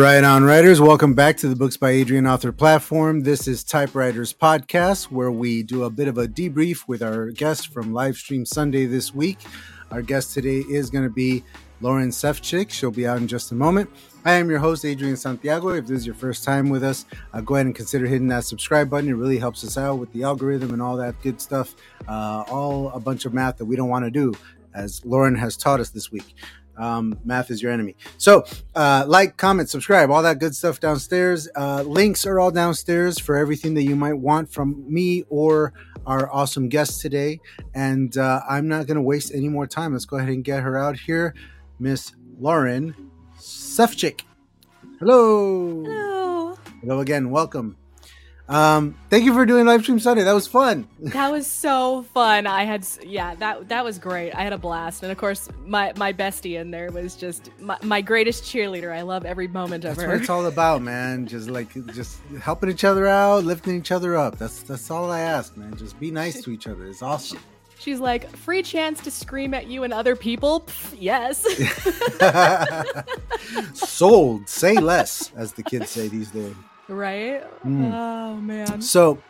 Right on, writers. Welcome back to the Books by Adrian author platform. This is Typewriters Podcast, where we do a bit of a debrief with our guest from Livestream Sunday this week. Our guest today is going to be Lauren Sefcik. She'll be out in just a moment. I am your host, Adrian Santiago. If this is your first time with us, uh, go ahead and consider hitting that subscribe button. It really helps us out with the algorithm and all that good stuff. Uh, all a bunch of math that we don't want to do, as Lauren has taught us this week. Um, math is your enemy. So, uh, like, comment, subscribe, all that good stuff downstairs. Uh, links are all downstairs for everything that you might want from me or our awesome guest today. And uh, I'm not going to waste any more time. Let's go ahead and get her out here. Miss Lauren Sefcik. Hello. Hello. Hello again. Welcome. Um, thank you for doing live stream Sunday. That was fun. That was so fun. I had yeah, that that was great. I had a blast, and of course, my my bestie in there was just my, my greatest cheerleader. I love every moment of That's her. That's what it's all about, man. Just like just helping each other out, lifting each other up. That's that's all I ask, man. Just be nice to each other. It's awesome. She's like, free chance to scream at you and other people. Pff, yes. Sold. Say less, as the kids say these days. Right. Mm. Oh man. So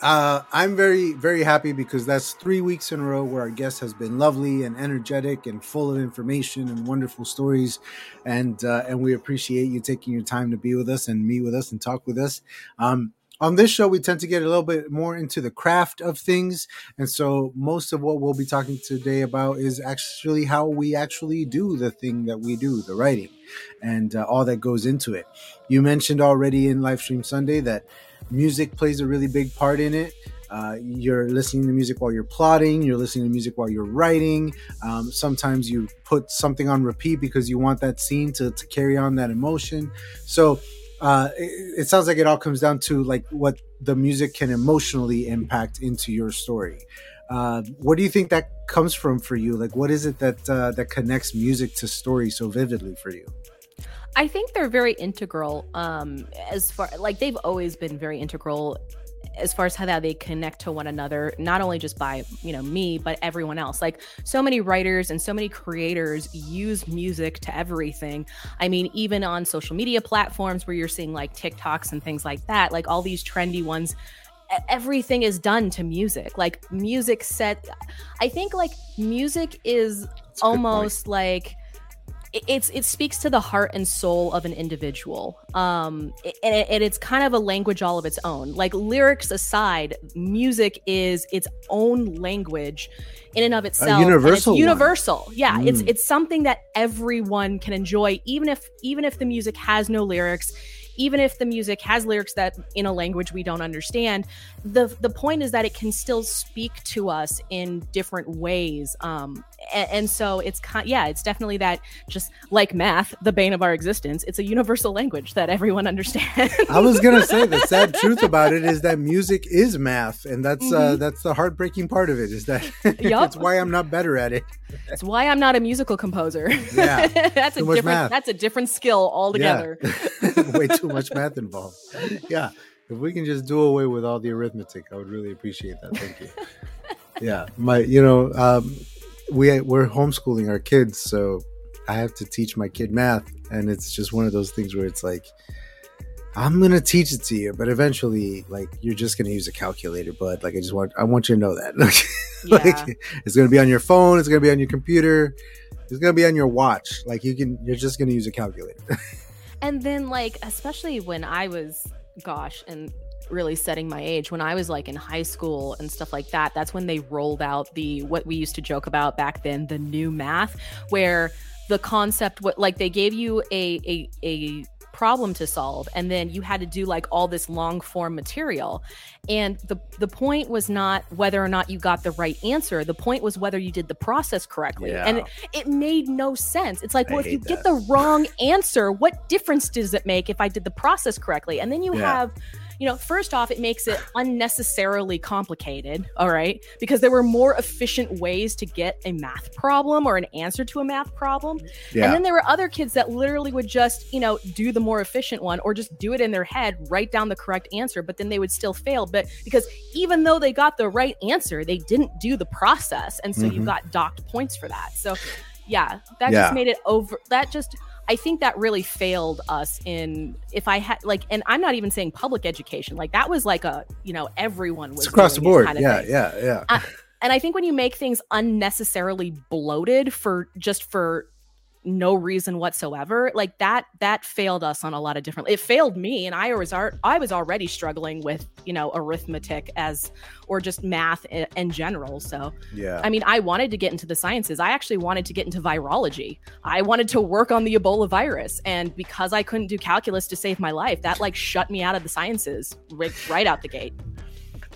uh, I'm very, very happy because that's three weeks in a row where our guest has been lovely and energetic and full of information and wonderful stories, and uh, and we appreciate you taking your time to be with us and meet with us and talk with us. Um, on this show, we tend to get a little bit more into the craft of things, and so most of what we'll be talking today about is actually how we actually do the thing that we do, the writing, and uh, all that goes into it. You mentioned already in Livestream Sunday that music plays a really big part in it. Uh, you're listening to music while you're plotting. You're listening to music while you're writing. Um, sometimes you put something on repeat because you want that scene to, to carry on that emotion. So uh, it, it sounds like it all comes down to like what the music can emotionally impact into your story. Uh, what do you think that comes from for you? Like, what is it that uh, that connects music to story so vividly for you? I think they're very integral. Um, as far like they've always been very integral as far as how that they connect to one another not only just by you know me but everyone else. Like so many writers and so many creators use music to everything. I mean even on social media platforms where you're seeing like tiktoks and things like that like all these trendy ones everything is done to music. Like music set i think like music is That's a good point. almost like it's it speaks to the heart and soul of an individual um and, it, and it's kind of a language all of its own like lyrics aside music is its own language in and of itself and it's universal one. universal yeah it's Mm. it's something that everyone can enjoy even if even if the music has no lyrics even if the music has lyrics that in a language we don't understand the the point is that it can still speak to us in different ways um and, and so it's kind yeah it's definitely that just like math the bane of our existence it's a universal language that everyone understands I was gonna say the sad truth about it is that music is math, and that's uh, Mhm. that's the heartbreaking part of it. Is that Yup. it's why I'm not better at it. it's why i'm not a musical composer Yeah, that's a different math. that's a different skill altogether Yeah. Way too much math involved. Yeah, if we can just do away with all the arithmetic, I would really appreciate that. Thank you. Yeah, my you know um, we we're homeschooling our kids, so I have to teach my kid math, and it's just one of those things where it's like. I'm gonna teach it to you, but eventually, like you're just gonna use a calculator. But like, I just want I want you to know that. yeah like it's gonna be on your phone it's gonna be on your computer it's gonna be on your watch like you can you're just gonna use a calculator And then, like, especially when I was, gosh, and really setting my age, when I was like in high school and stuff like that, that's when they rolled out the what we used to joke about back then, the new math, where the concept, what like they gave you a a a problem to solve and then you had to do like all this long form material. And the the point was not whether or not you got the right answer. The point was whether you did the process correctly. And it, it made no sense. It's like I well if you get the wrong answer what difference does it make if i did the process correctly? And then you Yeah. have you know first off it makes it unnecessarily complicated all right because there were more efficient ways to get a math problem or an answer to a math problem yeah and then there were other kids that literally would just, you know, do the more efficient one or just do it in their head, write down the correct answer, but then they would still fail. But because even though they got the right answer, they didn't do the process. And so you Mhm. got docked points for that. So yeah, that Yeah. just made it over that just I think that really failed us in if I had like, and I'm not even saying public education. Like that was like a you know everyone was it's across the board. Kind of yeah, yeah, yeah, uh, and I think when you make things unnecessarily bloated for just for no reason whatsoever like that that failed us on a lot of different it failed me and i was art i was already struggling with you know arithmetic as or just math in, in, general so yeah. I mean i wanted to get into the sciences i actually wanted to get into virology i wanted to work on the ebola virus and because i couldn't do calculus to save my life that like shut me out of the sciences right, right out the gate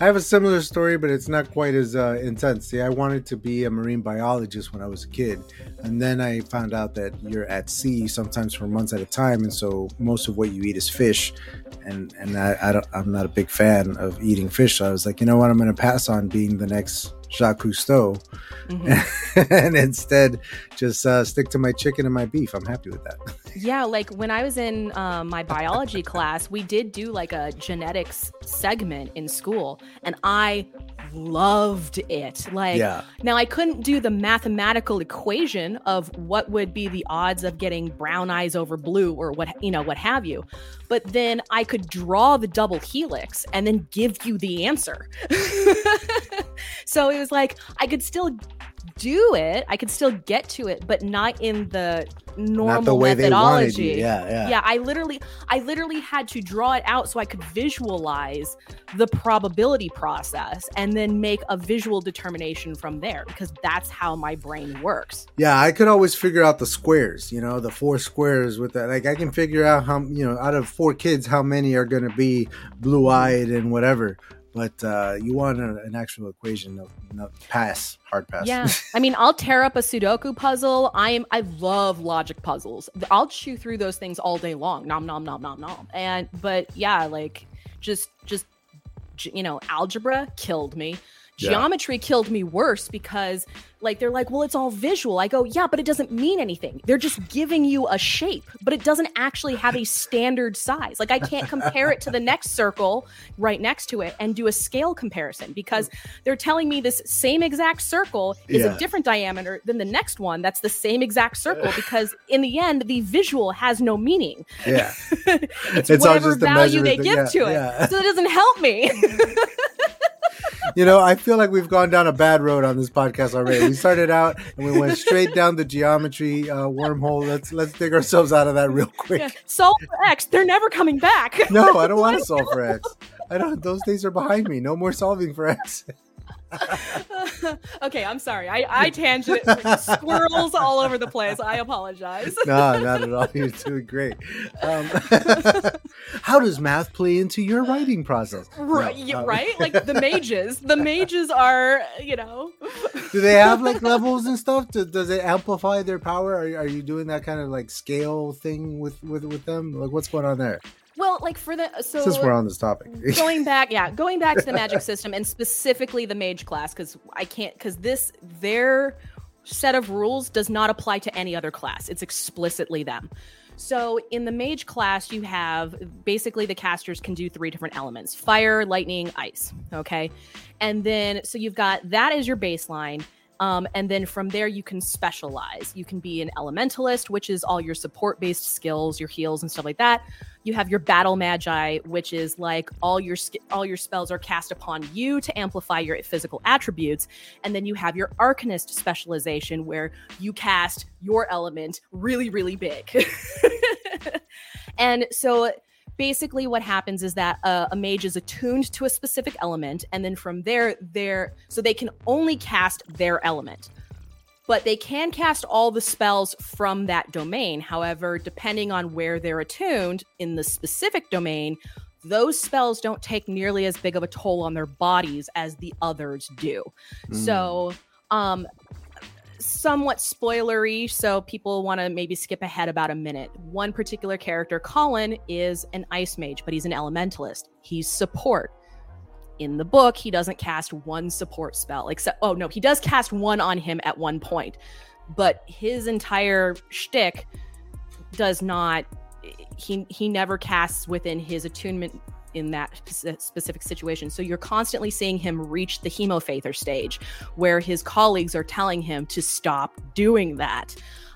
I have a similar story, but it's not quite as uh, intense. See, I wanted to be a marine biologist when I was a kid, and then I found out that you're at sea sometimes for months at a time, and so most of what you eat is fish, and and I, I am not a big fan of eating fish. So I was like, you know what, I'm going to pass on being the next Jacques Cousteau, mm-hmm. and instead just uh, stick to my chicken and my beef. I'm happy with that. Yeah, like when I was in um, my biology class, we did do like a genetics segment in school, and I loved it. Like, yeah. now I couldn't do the mathematical equation of what would be the odds of getting brown eyes over blue or what, you know, what have you. But then I could draw the double helix and then give you the answer. so it was like I could still do it. I could still get to it, but not in the normal the methodology. Yeah, yeah. Yeah, I literally I literally had to draw it out so I could visualize the probability process and then make a visual determination from there because that's how my brain works. Yeah, I could always figure out the squares, you know, the four squares with that. Like I can figure out how, you know, out of four kids how many are going to be blue-eyed and whatever but uh, you want a, an actual equation no, no pass hard pass. Yeah. I mean i'll tear up a sudoku puzzle. I am i love logic puzzles. I'll chew through those things all day long. Nom nom nom nom nom. And but yeah like just just you know algebra killed me. Yeah. Geometry killed me worse because, like, they're like, well, it's all visual. I go, yeah, but it doesn't mean anything. They're just giving you a shape, but it doesn't actually have a standard size. Like, I can't compare it to the next circle right next to it and do a scale comparison because they're telling me this same exact circle is yeah. a different diameter than the next one that's the same exact circle because, in the end, the visual has no meaning. Yeah. it's, it's, whatever value they give yeah, to it. So it doesn't help me. you know, I feel like we've gone down a bad road on this podcast already. We started out and we went straight down the geometry uh, wormhole. Let's let's dig ourselves out of that real quick. Yeah. Solve for X. They're never coming back. No, I don't want to solve for X. I don't. Those days are behind me. No more solving for X. okay, I'm sorry. I, I tangent squirrels all over the place. I apologize. no, not at all. You're doing great. Um, how does math play into your writing process? Right, no, um, right? Like the mages. The mages are, you know. Do they have like levels and stuff? does it amplify their power? Are, are you doing that kind of like scale thing with with with them? Like, what's going on there? Well, like for the so since we're on this topic, going back, yeah, going back to the magic system and specifically the mage class because I can't because this their set of rules does not apply to any other class. It's explicitly them. So in the mage class, you have basically the casters can do three different elements: fire, lightning, ice. Okay, and then so you've got that as your baseline. Um, and then from there, you can specialize. You can be an elementalist, which is all your support based skills, your heals, and stuff like that. You have your battle magi, which is like all your all your spells are cast upon you to amplify your physical attributes, and then you have your arcanist specialization, where you cast your element really, really big. and so basically what happens is that uh, a mage is attuned to a specific element and then from there there so they can only cast their element. But they can cast all the spells from that domain. However depending on where they're attuned in the specific domain those spells don't take nearly as big of a toll on their bodies as the others do. Mm. so um somewhat spoilery, so people want to maybe skip ahead about a minute. One particular character, Colin, is an ice mage, but he's an elementalist. He's support. In the book, he doesn't cast one support spell. Except, oh no, he does cast one on him at one point, but his entire shtick does not. He he never casts within his attunement in that specific situation. So you're constantly seeing him reach the hemofather stage where his colleagues are telling him to stop doing that.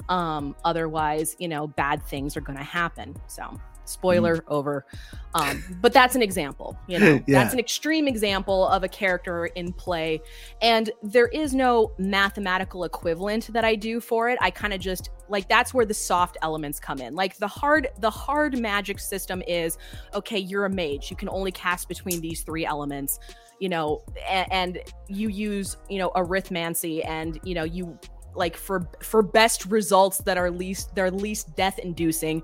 Um, otherwise, you know, bad things are going to happen. So spoiler mm. over. Um, but that's an example you know? Yeah. that's an extreme example of a character in play. And there is no mathematical equivalent that i do for it. I kind of just like that's where the soft elements come in. Like the hard the hard magic system is okay you're a mage. You can only cast between these three elements you know? And, and you use you know arithmancy and you know you like for for best results that are least they're least death inducing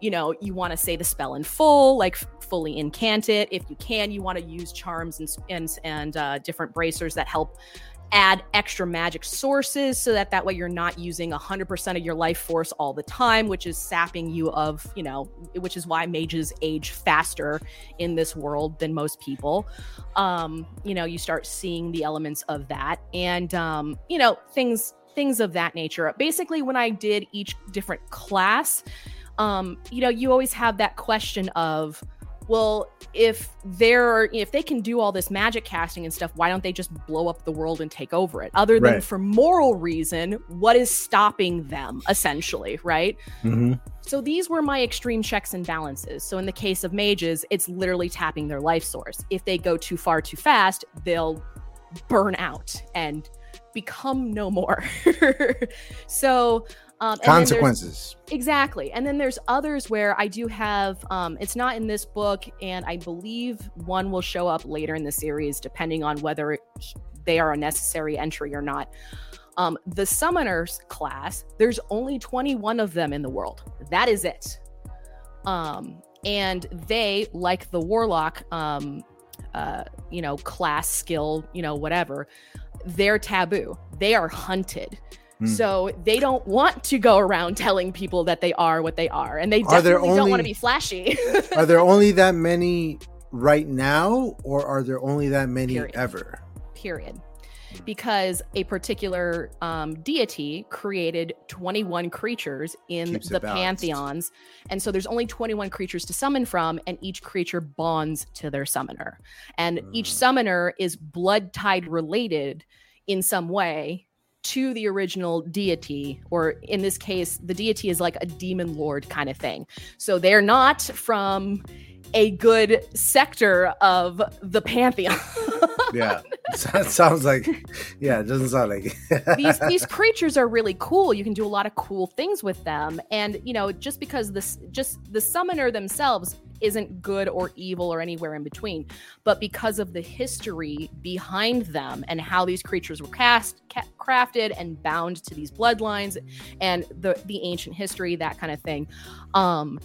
you know you want to say the spell in full like fully incant it. If you can you want to use charms and and, and uh, different bracers that help add extra magic sources so that that way you're not using 100% of your life force all the time which is sapping you of you know which is why mages age faster in this world than most people. Um you know you start seeing the elements of that. And um you know things things of that nature. Basically, when I did each different class, um, you know, you always have that question of, well, if they're if they can do all this magic casting and stuff, why don't they just blow up the world and take over it? Other than right. for moral reason, what is stopping them essentially, right? Mm-hmm. So these were my extreme checks and balances. So in the case of mages, it's literally tapping their life source. If they go too far too fast, they'll burn out and become no more. so um, consequences. Exactly. And then there's others where i do have um, it's not in this book and i believe one will show up later in the series depending on whether they are a necessary entry or not. Um, the summoners class there's only 21 of them in the world. That is it. Um, and they like the warlock um, uh, you know class skill you know whatever they're taboo. They are hunted. Hmm. So they don't want to go around telling people that they are what they are, and they definitely only, don't want to be flashy. are there only that many right now, or are there only that many Period. ever? Period because a particular um, deity created 21 creatures in Keeps the pantheons. And so there's only 21 creatures to summon from, and each creature bonds to their summoner. And mm. each summoner is blood tied related in some way to the original deity, or in this case, the deity is like a demon lord kind of thing. So they're not from a good sector of the pantheon. yeah. That sounds like yeah, it doesn't sound like these these creatures are really cool. You can do a lot of cool things with them. And you know, just because this just the summoner themselves isn't good or evil or anywhere in between, but because of the history behind them and how these creatures were cast, ca- crafted and bound to these bloodlines and the the ancient history, that kind of thing. Um,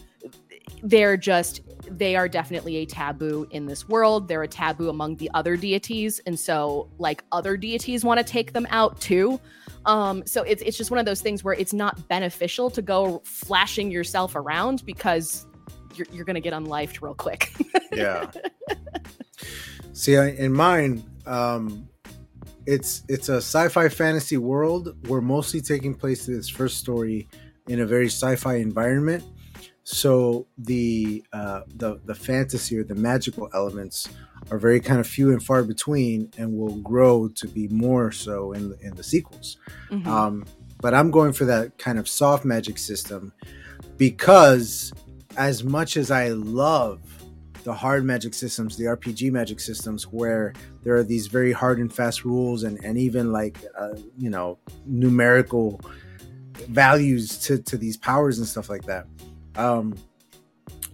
they're just they are definitely a taboo in this world. They're a taboo among the other deities. And so like other deities want to take them out too. Um so it's it's just one of those things where it's not beneficial to go flashing yourself around because you're, you're gonna get unlifed real quick. Yeah. See in mine um it's it's a sci-fi fantasy world we're mostly taking place in this first story in a very sci-fi environment so the uh, the the fantasy or the magical elements are very kind of few and far between, and will grow to be more so in in the sequels. Mm-hmm. Um, but I'm going for that kind of soft magic system because, as much as I love the hard magic systems, the RPG magic systems, where there are these very hard and fast rules, and and even like uh, you know numerical values to to these powers and stuff like that um,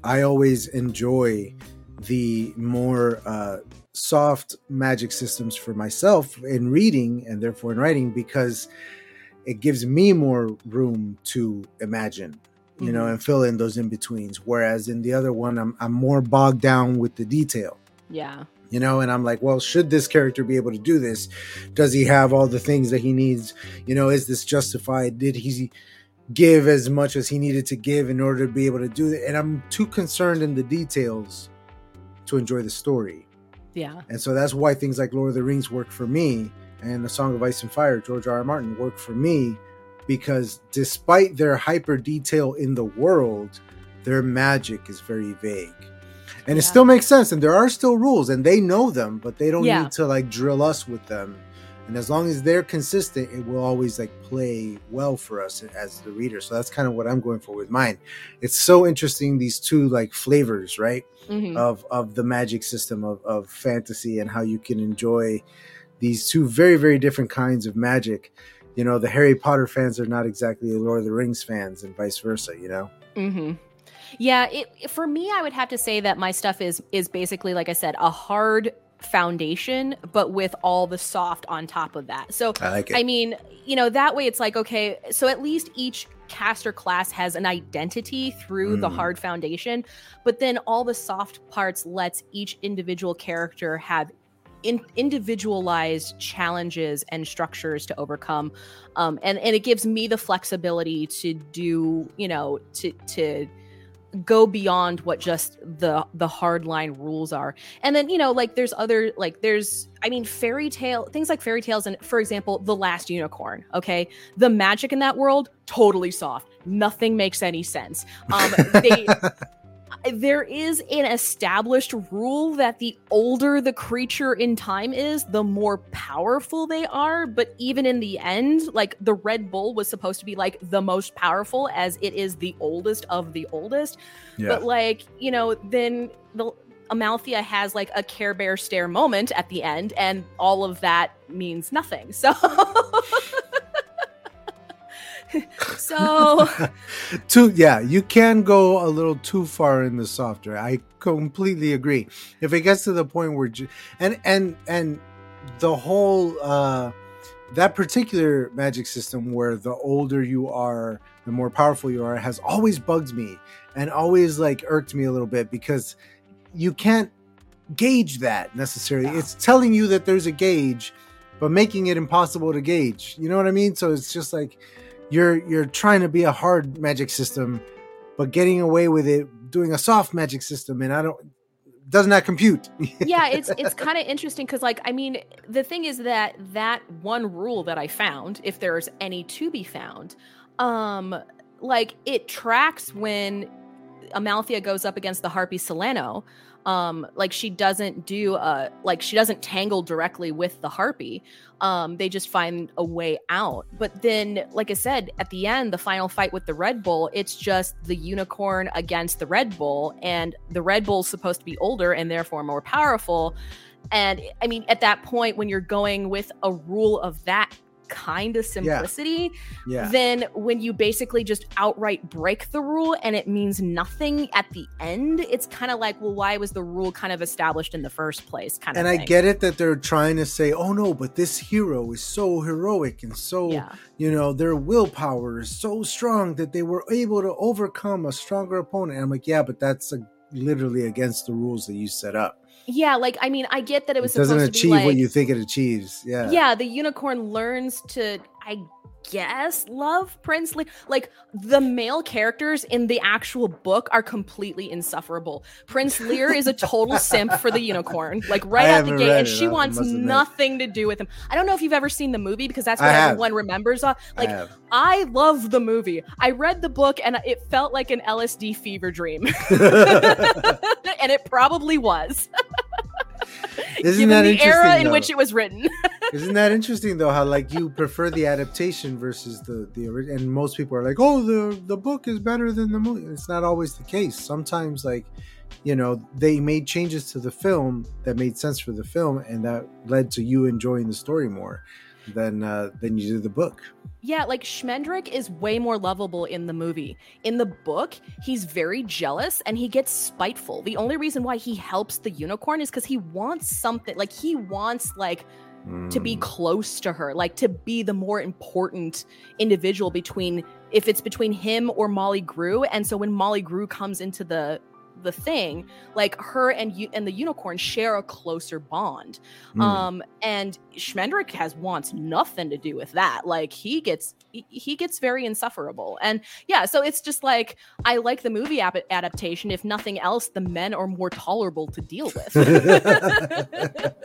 I always enjoy the more uh, soft magic systems for myself in reading and therefore in writing because it gives me more room to imagine you mm-hmm. know and fill in those in betweens whereas in the other one I'm, I'm more bogged down with the detail. Yeah. You know and i'm like well should this character be able to do this? Does he have all the things that he needs? You know is this justified? Did he give as much as he needed to give in order to be able to do it. And I'm too concerned in the details to enjoy the story. Yeah. And so that's why things like Lord of the Rings work for me and The Song of Ice and Fire, George R. R. Martin work for me because despite their hyper detail in the world, their magic is very vague. And yeah. it still makes sense and there are still rules and they know them, but they don't yeah. need to like drill us with them and as long as they're consistent it will always like play well for us as the reader so that's kind of what i'm going for with mine it's so interesting these two like flavors right Mhm. of of the magic system of, of fantasy and how you can enjoy these two very very different kinds of magic you know the harry potter fans are not exactly the lord of the rings fans and vice versa you know mm-hmm. Yeah, it for me, I would have to say that my stuff is is basically like I said, a hard foundation, but with all the soft on top of that. So i like I mean, you know, that way it's like, okay, so at least each caster class has an identity through the Mm. hard foundation, but then all the soft parts lets each individual character have in, individualized challenges and structures to overcome. Um, and, and it gives me the flexibility to do, you know, to, to, go beyond what just the the hard line rules are. And then you know like there's other like there's i mean fairy tale things like fairy tales and for example the last unicorn okay? The magic in that world totally soft. Nothing makes any sense. Um they there is an established rule that the older the creature in time is, the more powerful they are. But even in the end, like the Red Bull was supposed to be like the most powerful as it is the oldest of the oldest. yeah But like, you know, then the Amalthea has like a Care Bear stare moment at the end, and all of that means nothing. So so too yeah you can go a little too far in the softer i completely agree. If it gets to the point where ju- and and and the whole uh that particular magic system where the older you are the more powerful you are has always bugged me and always like irked me a little bit because you can't gauge that necessarily. Yeah. it's telling you that there's a gauge but making it impossible to gauge. You know what i mean? So it's just like you're you're trying to be a hard magic system but getting away with it doing a soft magic system and i don't doesn't that compute? Yeah it's it's kind of interesting because like i mean the thing is that that one rule that i found if there's any to be found um like it tracks when amalthea goes up against the harpy Celaeno um like she doesn't do uh like she doesn't tangle directly with the harpy. Um they just find a way out. But then like i said at the end the final fight with the red bull it's just the unicorn against the red bull and the red bull's supposed to be older and therefore more powerful. And i mean at that point when you're going with a rule of that kind of simplicity yeah. then when you basically just outright break the rule and it means nothing at the end. It's kind of like well why was the rule kind of established in the first place kind and of And i get it that they're trying to say oh no but this hero is so heroic and so yeah. you know their willpower is so strong that they were able to overcome a stronger opponent. And i'm like yeah but that's uh literally against the rules that you set up. Yeah like i mean i get that it it was doesn't supposed to achieve be like what you think it achieves yeah. Yeah the unicorn learns to i guess love prince Lír like the male characters in the actual book are completely insufferable prince Lír is a total simp for the unicorn like right I out the gate and she wants nothing to do with him i don't know if you've ever seen the movie because that's what everyone remembers uh, I like. I love the movie. I read the book and it felt like an LSD fever dream. and it probably was. Isn't given that the interesting? era in though? which it was written. Isn't that interesting though? How like you prefer the adaptation versus the the original, and most people are like, "Oh, the the book is better than the movie." It's not always the case. Sometimes, like you know, they made changes to the film that made sense for the film, and that led to you enjoying the story more than uh, than you do the book. yeah, like Schmendrick is way more lovable in the movie. In the book, he's very jealous and he gets spiteful. The only reason why he helps the unicorn is because he wants something like he wants like to be Mm. close to her, like to be the more important individual between if it's between him or Molly Grue. And so when Molly Grue comes into the the thing, like her and you and the unicorn share a closer bond. Mm. Um, and Schmendrick has wants nothing to do with that. Like he gets he, he gets very insufferable. And yeah, so it's just like I like the movie ap- adaptation. If nothing else, the men are more tolerable to deal with.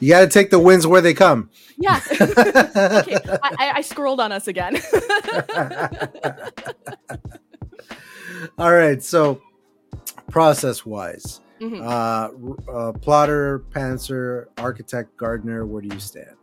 you got to take the wins where they come. yeah. okay, I, I, I scrolled on us again. All right, so process wise, Mhm. uh, uh, plotter, pantser, architect, gardener, where do you stand?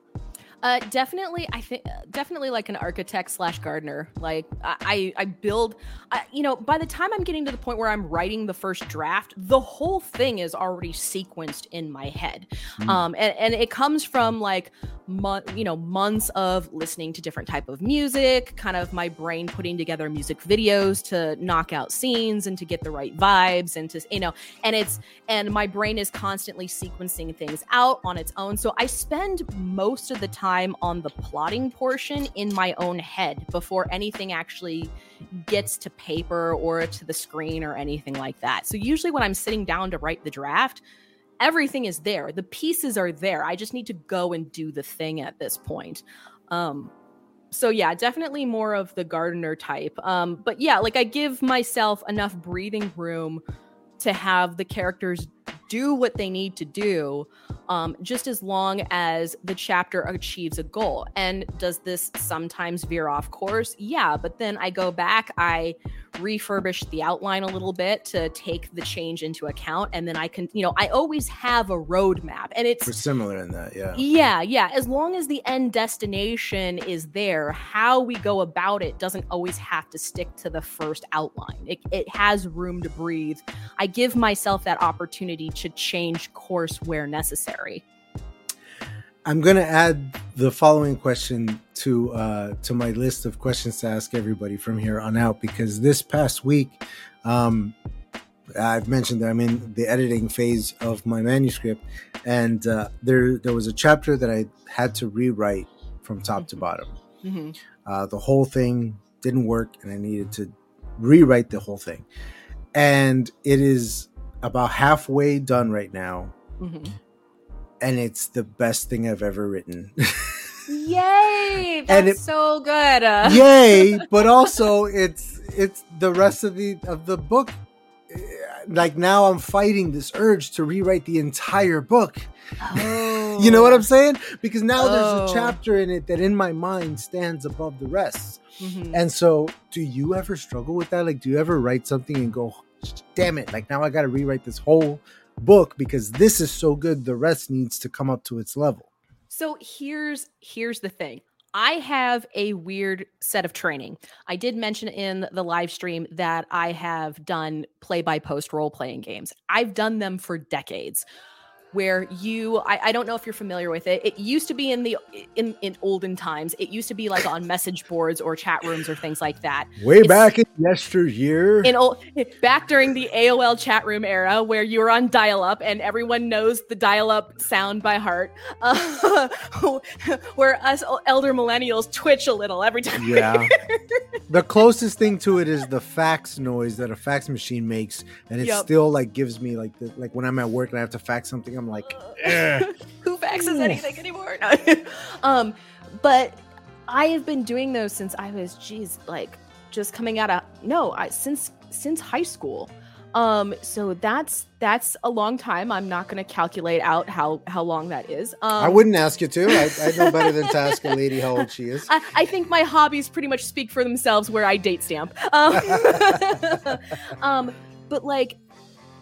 Uh, definitely, I think definitely like an architect slash gardener. Like I, I build, I, you know, by the time I'm getting to the point where I'm writing the first draft, the whole thing is already sequenced in my head, mm. um, and and it comes from like, mo- you know, months of listening to different type of music, kind of my brain putting together music videos to knock out scenes and to get the right vibes and to you know, and it's and my brain is constantly sequencing things out on its own. So I spend most of the time time on the plotting portion in my own head before anything actually gets to paper or to the screen or anything like that. So usually when I'm sitting down to write the draft, everything is there. The pieces are there. I just need to go and do the thing at this point. Um so yeah, definitely more of the gardener type. Um but yeah, like I give myself enough breathing room to have the characters do what they need to do um, just as long as the chapter achieves a goal. And does this sometimes veer off course? Yeah, but then I go back, I refurbish the outline a little bit to take the change into account. And then I can, you know, I always have a roadmap. And it's We're similar in that, yeah. Yeah, yeah. As long as the end destination is there, how we go about it doesn't always have to stick to the first outline. It, it has room to breathe. I give myself that opportunity to change course where necessary. I'm going to add the following question to uh, to my list of questions to ask everybody from here on out because this past week, um, I've mentioned that I'm in the editing phase of my manuscript, and uh, there there was a chapter that I had to rewrite from top to bottom. Mm-hmm. Uh, the whole thing didn't work, and I needed to rewrite the whole thing. And it is about halfway done right now. Mm-hmm. And it's the best thing I've ever written. Yay! That's it, so good. yay! But also, it's it's the rest of the of the book. Like now, I'm fighting this urge to rewrite the entire book. Oh. you know what I'm saying? Because now oh. there's a oh. chapter in it that, in my mind, stands above the rest. Mm-hmm. And so, do you ever struggle with that? Like, do you ever write something and go, damn it, like now I got to rewrite this whole book because this is so good the rest needs to come up to its level. So here's here's the thing. I have a weird set of training. I did mention in the live stream that I have done play by post role playing games. I've done them for decades where you I, I don't know if you're familiar with it. It used to be in the in in olden times it used to be like on message boards or chat rooms or things like that. Way it's, back in yesteryear. In old back during the aol chat room era where you were on dial-up and everyone knows the dial-up sound by heart uh, where us elder millennials twitch a little every time yeah. the closest thing to it is the fax noise that a fax machine makes and it yep. still like gives me like the like when i'm at work and i have to fax something I'm like, who faxes anything anymore? um, but I have been doing those since I was, geez, like just coming out of no, I since since high school. Um, so that's that's a long time. I'm not going to calculate out how how long that is. Um, I wouldn't ask you to. I, I know better than to ask a lady how old she is. I, I, think my hobbies pretty much speak for themselves. Where I date stamp. Um, um but like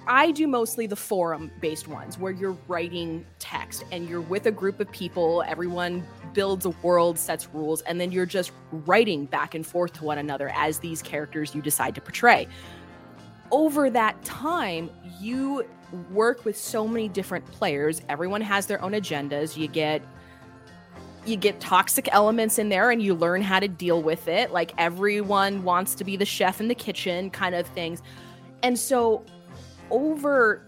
I do mostly the forum based ones where you're writing text and you're with a group of people, everyone builds a world, sets rules, and then you're just writing back and forth to one another as these characters you decide to portray. Over that time, you work with so many different players. Everyone has their own agendas. You get you get toxic elements in there and you learn how to deal with it. Like everyone wants to be the chef in the kitchen kind of things. And so over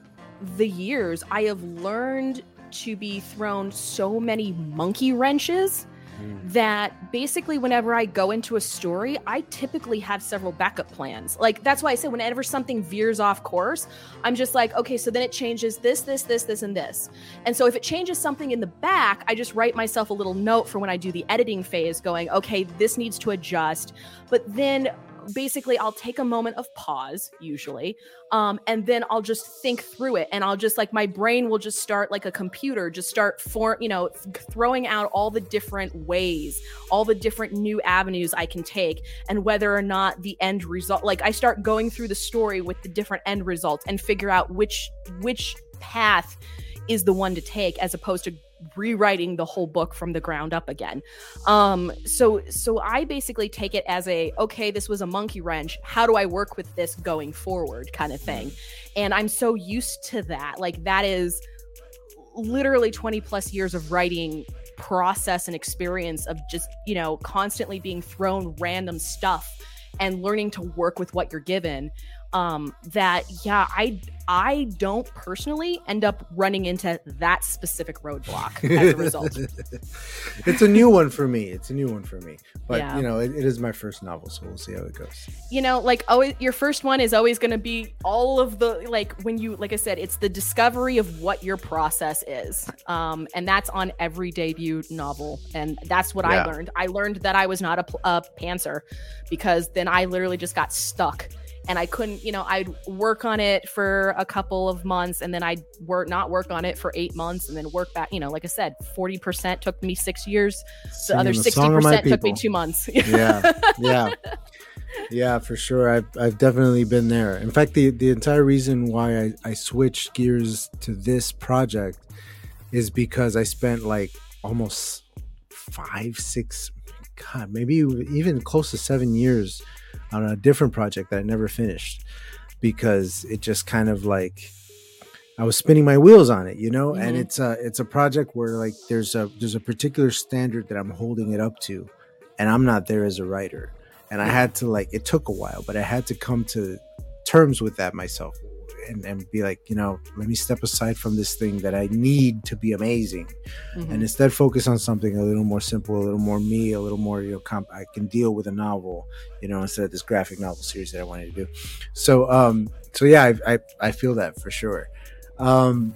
the years, I have learned to be thrown so many monkey wrenches mm. that basically whenever I go into a story, I typically have several backup plans. Like that's why I say whenever something veers off course, I'm just like, okay, so then it changes this, this, this, this, and this. And so if it changes something in the back, I just write myself a little note for when I do the editing phase, going, okay, this needs to adjust. But then basically I'll take a moment of pause usually um, and then I'll just think through it and I'll just like my brain will just start like a computer just start for you know throwing out all the different ways all the different new avenues I can take and whether or not the end result like I start going through the story with the different end results and figure out which which path is the one to take as opposed to rewriting the whole book from the ground up again. Um, so so I basically take it as a okay, this was a monkey wrench. How do I work with this going forward kind of thing? And I'm so used to that. Like that is literally 20 plus years of writing process and experience of just, you know, constantly being thrown random stuff and learning to work with what you're given um that yeah i i don't personally end up running into that specific roadblock as a result. It's a new one for me. It's a new one for me. But yeah. you know it, it is my first novel so we'll see how it goes. You know like always your first one is always going to be all of the like when you like i said it's the discovery of what your process is um and that's on every debut novel and that's what yeah. i learned. I learned that i was not a, a pantser because then i literally just got stuck and I couldn't, you know, I'd work on it for a couple of months and then I'd work not work on it for eight months and then work back, you know, like I said, 40% took me six years. The other 60% took me two months. yeah. Yeah. Yeah, for sure. I've, I've definitely been there. In fact, the, the entire reason why I, I switched gears to this project is because I spent like almost five, six, God, maybe even close to seven years on a different project that I never finished because it just kind of like I was spinning my wheels on it, you know, mm-hmm. and it's a it's a project where like there's a there's a particular standard that I'm holding it up to, and I'm not there as a writer, and I had to like it took a while, but I had to come to terms with that myself and, and be like, you know, let me step aside from this thing that I need to be amazing, mm-hmm. and instead focus on something a little more simple, a little more me, a little more you know, comp- I can deal with a novel, you know, instead of this graphic novel series that I wanted to do. So, um, so yeah, I I, I feel that for sure. Um,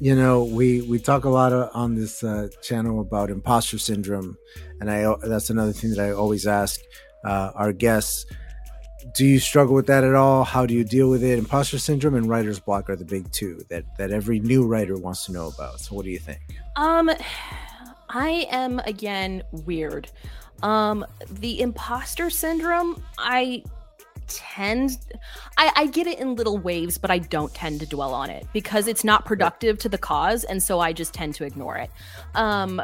you know, we we talk a lot of, on this uh, channel about imposter syndrome, and I that's another thing that I always ask uh, our guests do you struggle with that at all? How do you deal with it? Imposter syndrome and writer's block are the big two that that every new writer wants to know about. So what do you think? Um I am again weird. Um the imposter syndrome, I tend I, I get it in little waves, but I don't tend to dwell on it because it's not productive to the cause, and so I just tend to ignore it. Um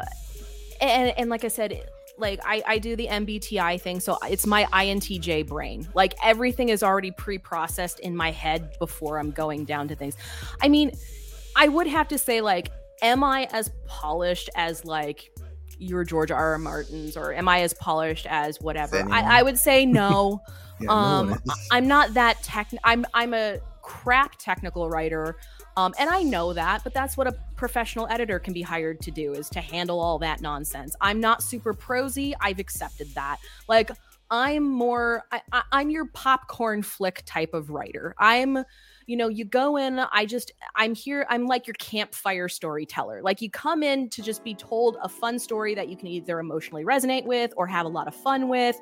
and, and like I said, like I, I do the MBTI thing, so it's my INTJ brain. Like everything is already pre-processed in my head before I'm going down to things. I mean, I would have to say, like, am I as polished as like your George R. R. Martins, or am I as polished as whatever? I, I, would say no. yeah, um, no I'm not that tech. I'm I'm a crap technical writer. Um, and I know that, but that's what a professional editor can be hired to do is to handle all that nonsense. I'm not super prosy. I've accepted that. Like, I'm more, I, I, am your popcorn flick type of writer. I'm, you know, you go in, I just, I'm here, I'm like your campfire storyteller. Like, you come in to just be told a fun story that you can either emotionally resonate with or have a lot of fun with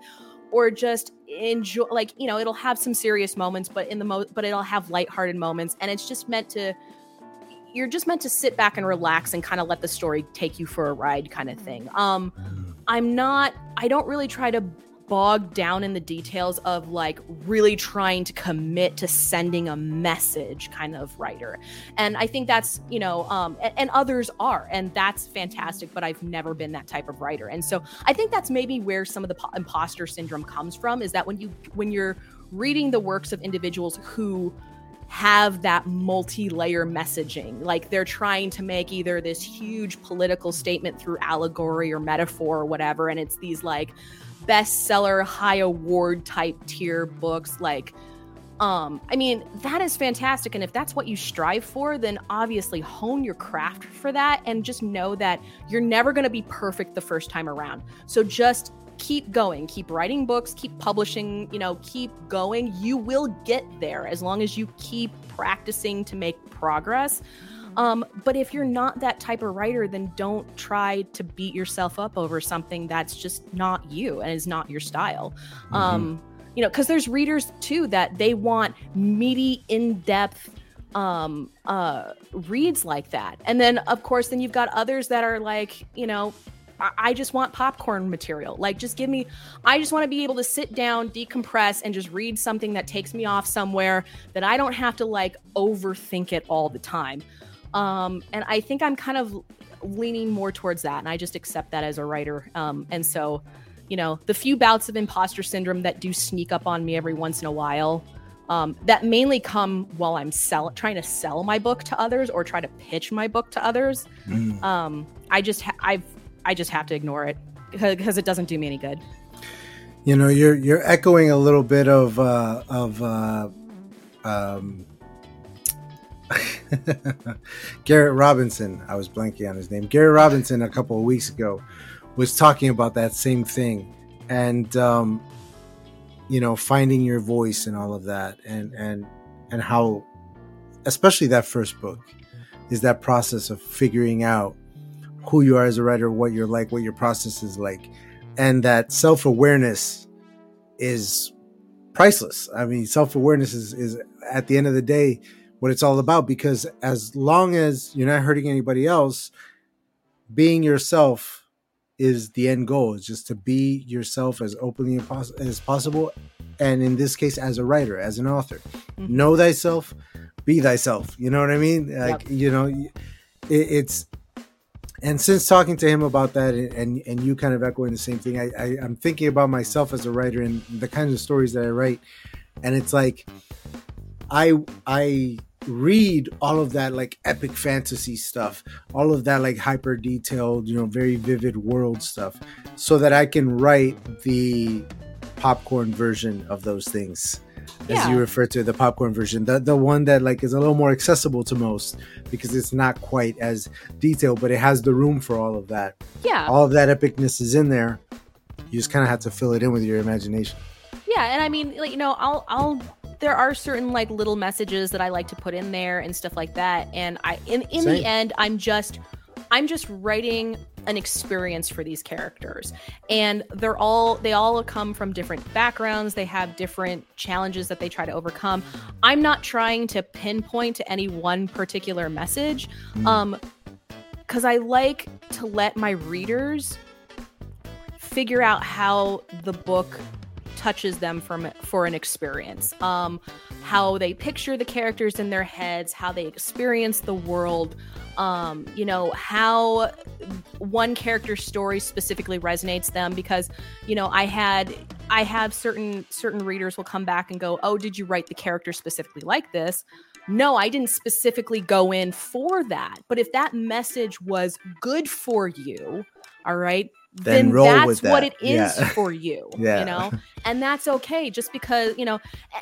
or just enjoy like you know it'll have some serious moments but in the mo but it'll have lighthearted moments. And it's just meant to you're just meant to sit back and relax and kind of let the story take you for a ride kind of thing. Um i'm not i don't really try to bogged down in the details of like really trying to commit to sending a message kind of writer. And i think that's you know um and, and, others are and that's fantastic but i've never been that type of writer. And so i think that's maybe where some of the po- imposter syndrome comes from is that when you when you're reading the works of individuals who have that multi-layer messaging like they're trying to make either this huge political statement through allegory or metaphor or whatever and it's these like bestseller, high award type tier books like um i mean that is fantastic. And if that's what you strive for then obviously hone your craft for that and just know that you're never going to be perfect the first time around. So just keep going keep writing books keep publishing you know keep going. You will get there as long as you keep practicing to make progress um, but if you're not that type of writer, then don't try to beat yourself up over something that's just not you and is not your style. Mm-hmm. Um, you know, because there's readers too that they want meaty, in depth um uh reads like that and then of course then you've got others that are like you know I just want popcorn material. Like, just give me, I just want to be able to sit down, decompress, and just read something that takes me off somewhere that I don't have to like overthink it all the time. Um, and I think I'm kind of leaning more towards that, and I just accept that as a writer. Um, and so, you know, the few bouts of imposter syndrome that do sneak up on me every once in a while, um, that mainly come while I'm sell trying to sell my book to others or try to pitch my book to others. Mm. Um, I just ha- I've I just have to ignore it because it doesn't do me any good. You know, you're you're echoing a little bit of uh, of uh, um, Garrett Robinson. I was blanking on his name. Garrett Robinson a couple of weeks ago was talking about that same thing, and um, you know, finding your voice and all of that, and and and how, especially that first book, is that process of figuring out who you are as a writer, what you're like, what your process is like, and that self awareness is priceless. I mean, self awareness is, is at the end of the day what it's all about because as long as you're not hurting anybody else, being yourself is the end goal. It's just to be yourself as openly as possible, and in this case, as a writer, as an author, mm-hmm. know thyself, be thyself. You know what I mean? Like yep. you know, it, it's and since talking to him about that and and you kind of echoing the same thing I, I am thinking about myself as a writer and the kinds of stories that i write and it's like i i read all of that like epic fantasy stuff all of that like hyper detailed you know very vivid world stuff so that i can write the popcorn version of those things. Yeah. as you refer to the popcorn version the the one that like is a little more accessible to most because it's not quite as detailed but it has the room for all of that. Yeah. All of that epicness is in there. You just kind of have to fill it in with your imagination. Yeah and i mean like you know i'll i'll there are certain like little messages that i like to put in there and stuff like that and i in in Same. the end i'm just i'm just writing an experience for these characters and they're all they all come from different backgrounds they have different challenges that they try to overcome i'm not trying to pinpoint to any one particular message mm. um because i like to let my readers figure out how the book touches them from for an experience um how they picture the characters in their heads how they experience the world um, you know, how one character's story specifically resonates them because, you know, I had I have certain certain readers will come back and go, "Oh, did you write the character specifically like this?" No, I didn't specifically go in for that. But if that message was good for you, all right, then, then that's that. what it is yeah. for you yeah. you know and that's okay just because you know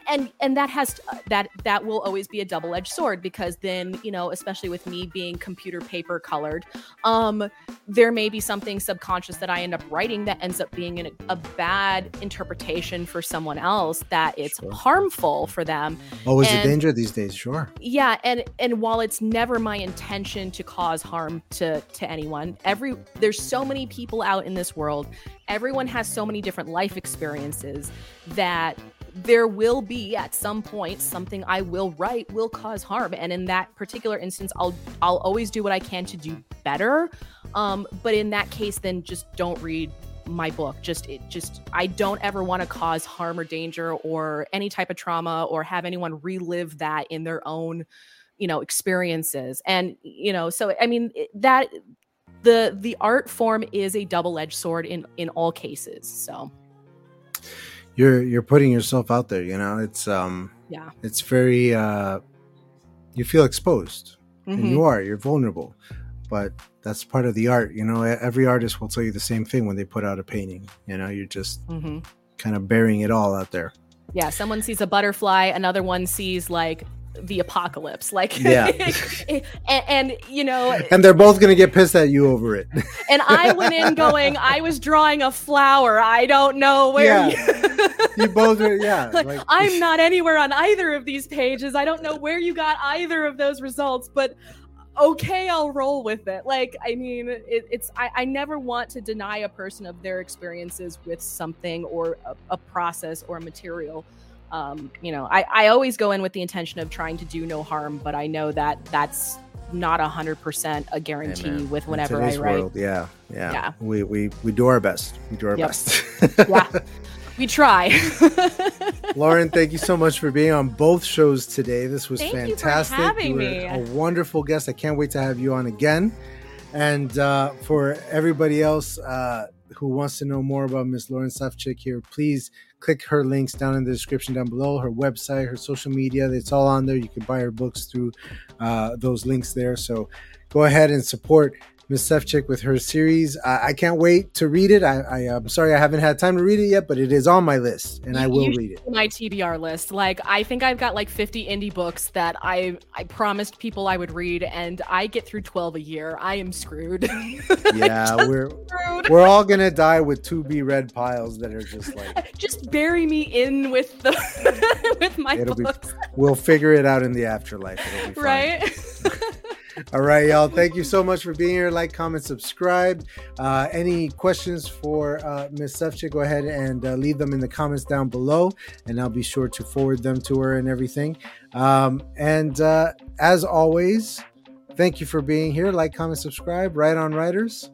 and and that has uh, that that will always be a double-edged sword because then you know especially with me being computer paper colored um there may be something subconscious that i end up writing that ends up being an, a bad interpretation for someone else that it's sure. harmful for them always and, a danger these days sure yeah and and while it's never my intention to cause harm to to anyone every there's so many people out in this world, everyone has so many different life experiences that there will be at some point something I will write will cause harm. And in that particular instance, I'll I'll always do what I can to do better. Um, but in that case, then just don't read my book just it just i don't ever want to cause harm or danger or any type of trauma or have anyone relive that in their own you know experiences and you know so i mean that the the art form is a double-edged sword in in all cases so. You're you're putting yourself out there you know? It's um yeah. it's very uh you feel exposed. Mm-hmm. and you are you're vulnerable. But that's part of the art you know? Every artist will tell you the same thing when they put out a painting you know? You're just mm-hmm. kind of burying it all out there. Yeah someone sees a butterfly another one sees like the apocalypse. Like yeah. and, and, you know and they're both gonna get pissed at you over it. And i went in going i was drawing a flower. I don't know where yeah. you, you both are yeah like, like, i'm not anywhere on either of these pages. I don't know where you got either of those results but okay i'll roll with it. Like i mean it, it's I, I, never want to deny a person of their experiences with something or a, a process or a material um, you know, I, I always go in with the intention of trying to do no harm, but I know that that's not a hundred percent a guarantee Amen. with whenever I write. World, yeah, yeah, yeah. We, we we do our best. We do our yep. best. yeah, we try. Lauren, thank you so much for being on both shows today. This was thank fantastic. You, for having you me. a wonderful guest. I can't wait to have you on again. And uh, for everybody else uh, who wants to know more about Miss Lauren Safchik here, please click her links down in the description down below. Her website, her social media, it's all on there. You can buy her books through uh, those links there. So go ahead and support Miss Sefchik with her series. I, I, can't wait to read it. I, am sorry I haven't had time to read it yet, but it is on my list, and you, I will read it. My TBR list. Like I think I've got like 50 indie books that I I promised people I would read, and I get through 12 a year. I am screwed. yeah, we're screwed. We're all gonna die with to be read piles that are just like just bury me in with the with my It'll books. Be, we'll figure it out in the afterlife. Right. All right, y'all. Thank you so much for being here. Like, comment, subscribe. Uh, any questions for uh, Miss Sefchik, go ahead and uh, leave them in the comments down below, and I'll be sure to forward them to her and everything. Um, and uh, as always, thank you for being here. Like, comment, subscribe. Right on Writers.